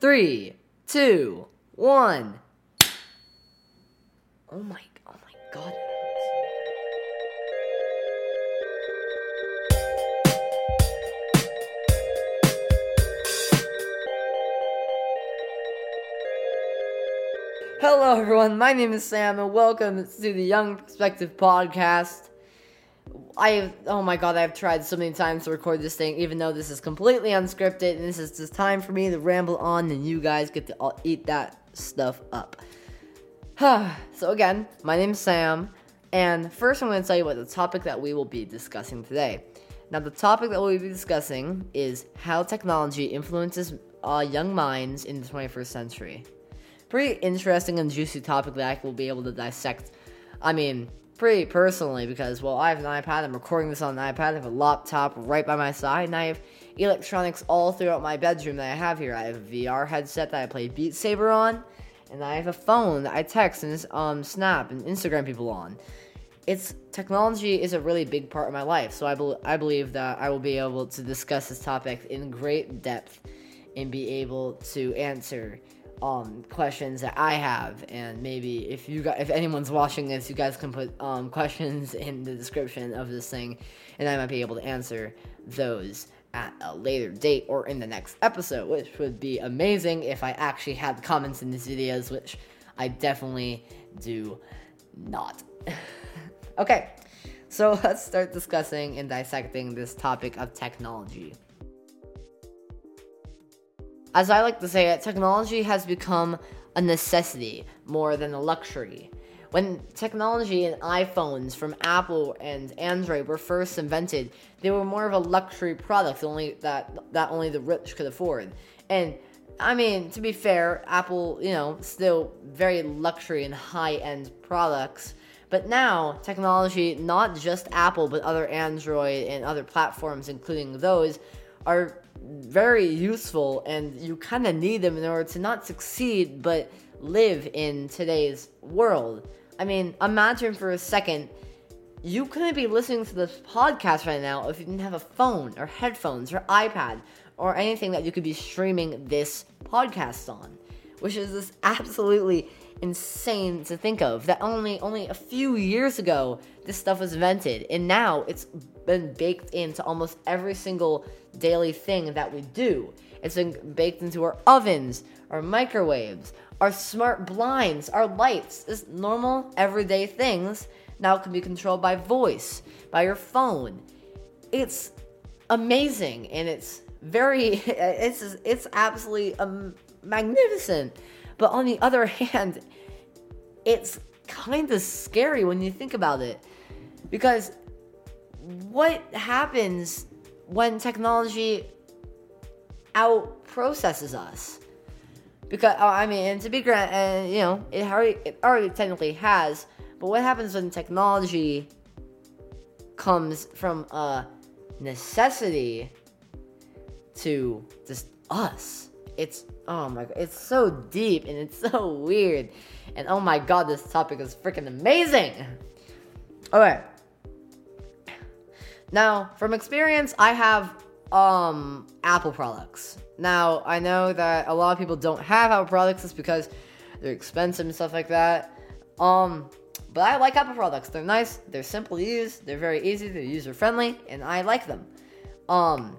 Three, two, one. Oh my, oh my god. Hello, everyone. My name is Sam, and welcome to the Young Perspective Podcast. I oh my god, I've tried so many times to record this thing, even though this is completely unscripted, and this is just time for me to ramble on, and you guys get to all eat that stuff up. so again, my name's Sam, and first I'm going to tell you about the topic that we will be discussing today. Now, the topic that we'll be discussing is how technology influences uh, young minds in the 21st century. Pretty interesting and juicy topic that I will be able to dissect. I mean, pretty personally because well I have an iPad, I'm recording this on an iPad, I have a laptop right by my side, and I have electronics all throughout my bedroom that I have here. I have a VR headset that I play Beat Saber on, and I have a phone that I text and um Snap and Instagram people on. It's technology is a really big part of my life, so I, be- I believe that I will be able to discuss this topic in great depth and be able to answer um, questions that I have, and maybe if you got, if anyone's watching this, you guys can put um, questions in the description of this thing, and I might be able to answer those at a later date or in the next episode, which would be amazing if I actually had comments in these videos, which I definitely do not. okay, so let's start discussing and dissecting this topic of technology. As I like to say it, technology has become a necessity more than a luxury. When technology and iPhones from Apple and Android were first invented, they were more of a luxury product only that that only the rich could afford. And I mean, to be fair, Apple, you know, still very luxury and high-end products. But now, technology, not just Apple, but other Android and other platforms, including those, are very useful and you kind of need them in order to not succeed but live in today's world. I mean, imagine for a second you couldn't be listening to this podcast right now if you didn't have a phone or headphones or iPad or anything that you could be streaming this podcast on, which is this absolutely insane to think of that only only a few years ago this stuff was invented. And now it's been baked into almost every single daily thing that we do. It's been baked into our ovens our microwaves our smart blinds our lights this normal everyday things. Now can be controlled by voice by your phone. It's amazing and it's very it's it's absolutely um, magnificent but on the other hand, it's kind of scary when you think about it. Because what happens when technology out processes us? Because oh, I mean, and to be grand, and you know, it already it already technically has. But what happens when technology comes from a necessity to just us? It's oh my god, it's so deep and it's so weird. And oh my god, this topic is freaking amazing. Okay. Now, from experience, I have um Apple products. Now, I know that a lot of people don't have Apple products just because they're expensive and stuff like that. Um, but I like Apple products. They're nice, they're simple to use, they're very easy, they're user friendly, and I like them. Um,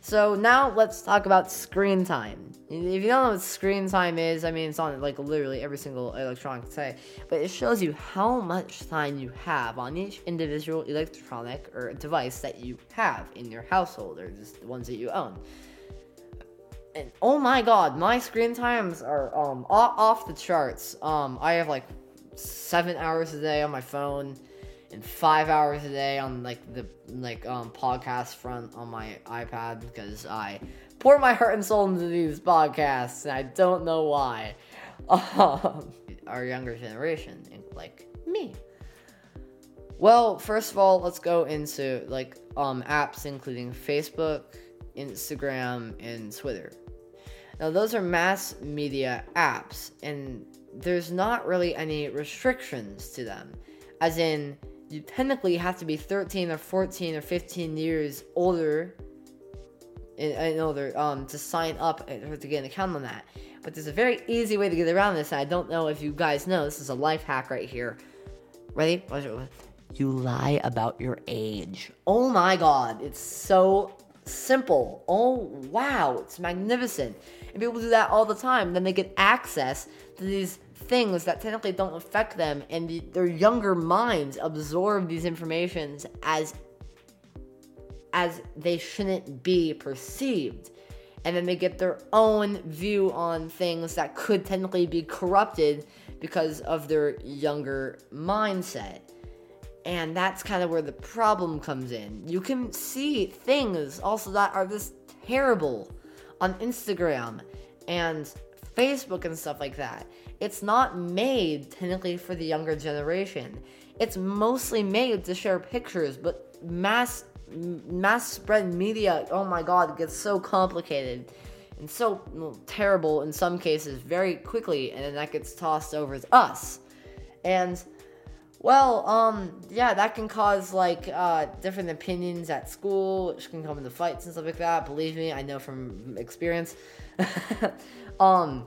so now let's talk about screen time. If you don't know what screen time is, I mean it's on like literally every single electronic today, but it shows you how much time you have on each individual electronic or device that you have in your household or just the ones that you own. And oh my god, my screen times are um off the charts. Um I have like 7 hours a day on my phone and five hours a day on like the like um podcast front on my iPad because I pour my heart and soul into these podcasts and I don't know why. Um, our younger generation, like me. Well, first of all, let's go into like um apps including Facebook, Instagram, and Twitter. Now, those are mass media apps, and there's not really any restrictions to them. As in, you technically have to be 13 or 14 or 15 years older in, order um, to sign up to get an account on that. But there's a very easy way to get around this. And I don't know if you guys know. This is a life hack right here. Ready? You lie about your age. Oh my god, it's so simple. Oh wow, it's magnificent. And people do that all the time. Then they get access to these things that technically don't affect them, and the, their younger minds absorb these informations as as they shouldn't be perceived. And then they get their own view on things that could technically be corrupted because of their younger mindset. And that's kind of where the problem comes in. You can see things also that are just terrible on Instagram and Facebook and stuff like that. It's not made technically for the younger generation. It's mostly made to share pictures, but mass mass spread media, oh my god, gets so complicated and so terrible in some cases very quickly, and then that gets tossed over to us. And well, um, yeah, that can cause like uh, different opinions at school, which can come into fights and stuff like that. Believe me, I know from experience. um,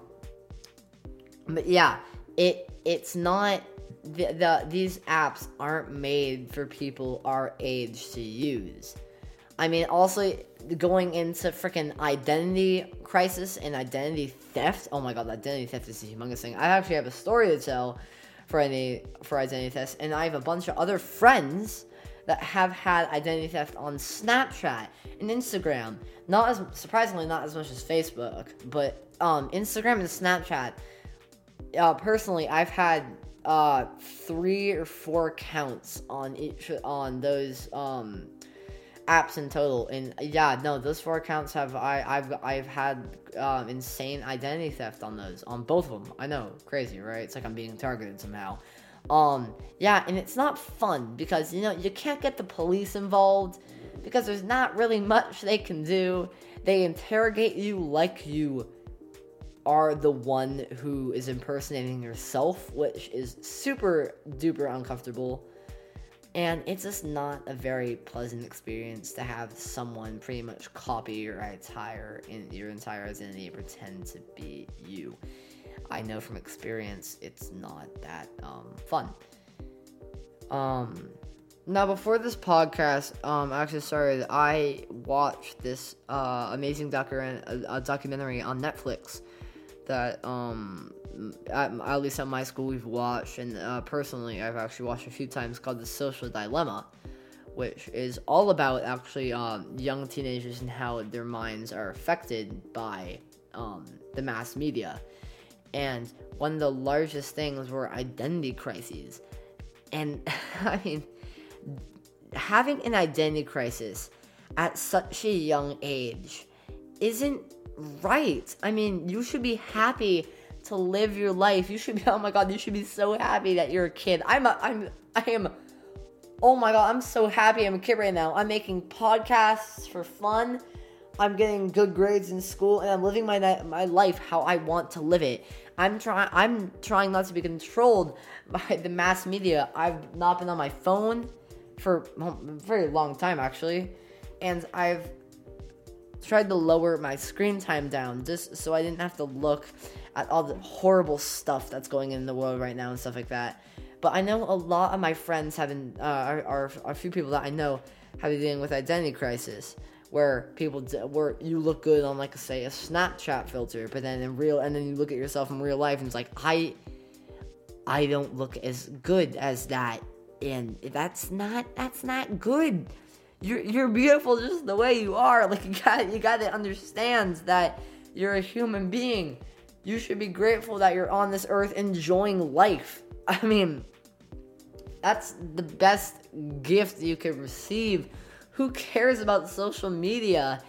but yeah, it it's not the, the these apps aren't made for people our age to use. I mean, also going into freaking identity crisis and identity theft. Oh my god, identity theft is a humongous thing. I actually have a story to tell for any for identity theft, and I have a bunch of other friends that have had identity theft on Snapchat and Instagram. Not as surprisingly, not as much as Facebook, but um, Instagram and Snapchat. Uh, personally, I've had uh, three or four counts on each on those um, apps in total. And yeah, no, those four accounts have I I've I've had um, insane identity theft on those on both of them. I know, crazy, right? It's like I'm being targeted somehow. Um, yeah, and it's not fun because you know you can't get the police involved because there's not really much they can do. They interrogate you like you are the one who is impersonating yourself, which is super duper uncomfortable. And it's just not a very pleasant experience to have someone pretty much copy your entire in your entire identity and pretend to be you. I know from experience it's not that um, fun. Um, now before this podcast um actually started, I watched this uh, amazing docu- documentary on Netflix that um at, at, least at my school we've watched, and uh, personally I've actually watched a few times called The Social Dilemma, which is all about actually um, young teenagers and how their minds are affected by um, the mass media. And one of the largest things were identity crises. And I mean, having an identity crisis at such a young age isn't right. I mean, you should be happy to live your life. You should be oh my god, you should be so happy that you're a kid. I'm a, I'm I am oh my god, I'm so happy I'm a kid right now. I'm making podcasts for fun. I'm getting good grades in school and I'm living my my life how I want to live it. I'm trying I'm trying not to be controlled by the mass media. I've not been on my phone for a very long time actually. And I've tried to lower my screen time down just so I didn't have to look at all the horrible stuff that's going in the world right now and stuff like that. But I know a lot of my friends have been, uh, are, are, a few people that I know have been dealing with identity crisis, where people, where you look good on like say a Snapchat filter, but then in real, and then you look at yourself in real life and it's like I, I don't look as good as that, and that's not that's not good you're you're beautiful just the way you are. Like you got you got to understand that you're a human being. You should be grateful that you're on this earth enjoying life. I mean, that's the best gift you could receive. Who cares about social media?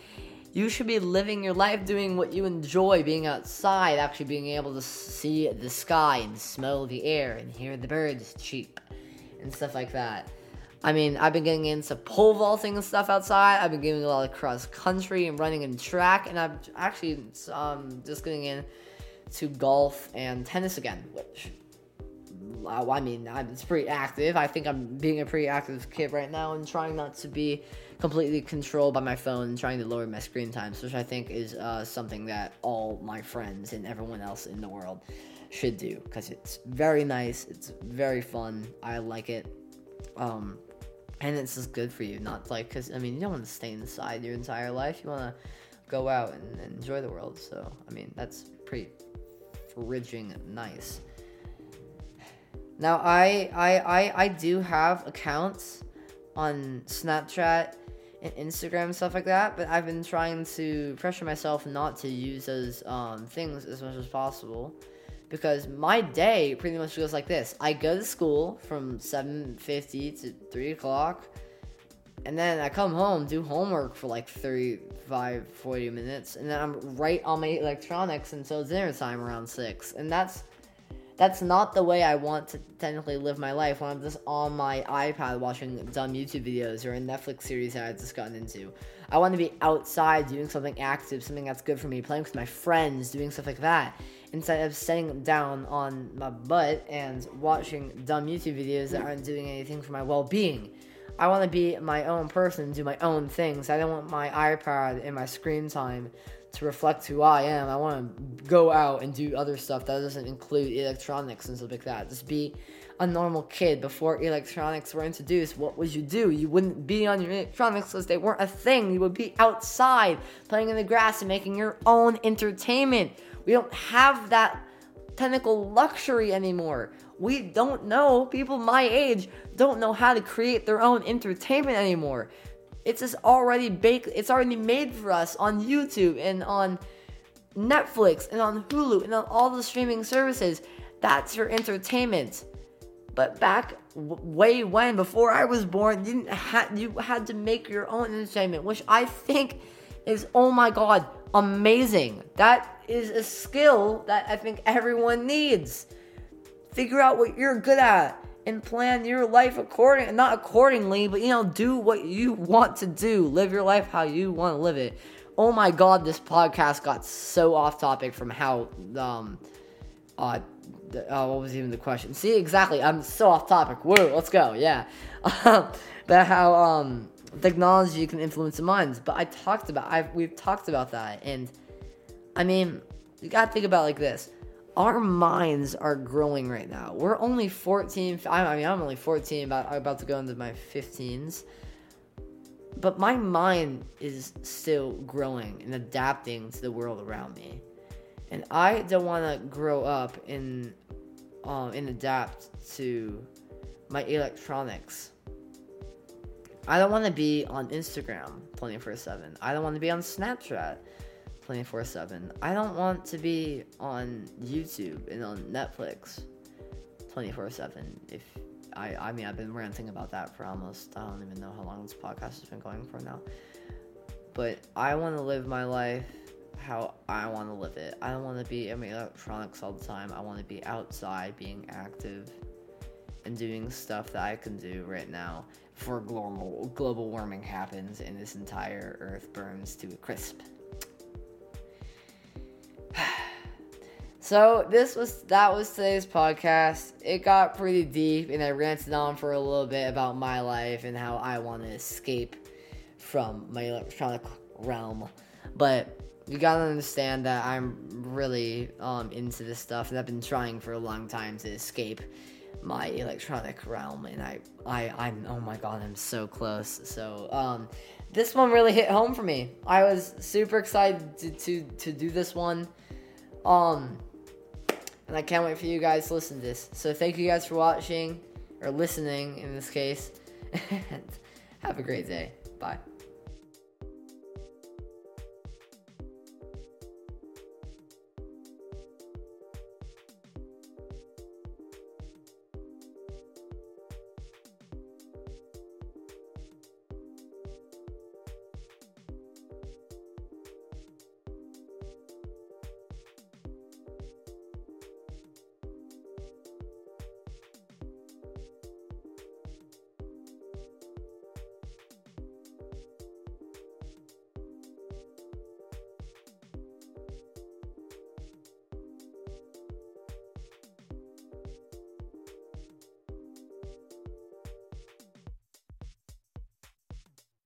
You should be living your life doing what you enjoy, being outside, actually being able to see the sky and smell the air and hear the birds cheep and stuff like that. I mean, I've been getting into pole vaulting and stuff outside. I've been getting a lot of cross country and running in track, and I'm actually um, just getting in to golf and tennis again, which I mean, I'm, it's pretty active. I think I'm being a pretty active kid right now and trying not to be completely controlled by my phone and trying to lower my screen times, which I think is uh, something that all my friends and everyone else in the world should do because it's very nice. It's very fun. I like it. Um, and it's just good for you, not like, because, I mean, you don't want to stay inside your entire life. You want to go out and, and enjoy the world. So, I mean, that's pretty frigging nice. Now, I, I, I, I do have accounts on Snapchat and Instagram stuff like that, but I've been trying to pressure myself not to use those um, things as much as possible because my day pretty much goes like this. I go to school from 7.50 to 3 o'clock, and then I come home, do homework for like 35, 40 minutes, and then I'm right on my electronics until dinner time around 6. And that's that's not the way I want to technically live my life when I'm just on my iPad watching dumb YouTube videos or a Netflix series that I've just gotten into. I want to be outside doing something active, something that's good for me, playing with my friends, doing stuff like that, instead of sitting down on my butt and watching dumb YouTube videos that aren't doing anything for my well being. I want to be my own person, do my own things. I don't want my iPad and my screen time to reflect who I am. I want to go out and do other stuff that doesn't include electronics and stuff like that. Just be a normal kid before electronics were introduced. What would you do? You wouldn't be on your electronics because they weren't a thing. You would be outside playing in the grass and making your own entertainment. We don't have that technical luxury anymore. We don't know, people my age don't know how to create their own entertainment anymore. It's just already baked, it's already made for us on YouTube and on Netflix and on Hulu and on all the streaming services. That's your entertainment. But back w- way when, before I was born, you didn't ha- you had to make your own entertainment, which I think is oh my god, amazing. That is a skill that I think everyone needs. Figure out what you're good at and plan your life according not accordingly, but you know, do what you want to do. Live your life how you want to live it. Oh my god, this podcast got so off topic from how um uh, uh what was even the question? See exactly, I'm so off topic. Woo, let's go. Yeah. but how um technology can influence the minds. But I talked about I've we've talked about that and I mean, you got to think about like this our minds are growing right now. We're only 14. I mean, I'm only 14, about I'm about to go into my 15s. But my mind is still growing and adapting to the world around me. And I don't want to grow up and um, and adapt to my electronics. I don't want to be on Instagram 24 7. I don't want to be on Snapchat 24 7. I don't want to be on YouTube and on Netflix 24 7. If I, I mean, I've been ranting about that for almost, I don't even know how long this podcast has been going for now. But I want to live my life how I want to live it. I don't want to be in my electronics all the time. I want to be outside, being active, and doing stuff that I can do right now before global global warming happens and this entire Earth burns to a crisp. So this was that was today's podcast. It got pretty deep and I ranted on for a little bit about my life and how I want to escape from my electronic realm. But you gotta understand that I'm really um, into this stuff and I've been trying for a long time to escape my electronic realm and I, I I'm oh my god I'm so close. So um this one really hit home for me. I was super excited to to, to do this one. Um and I can't wait for you guys to listen to this. So thank you guys for watching or listening in this case. and have a great day. Bye.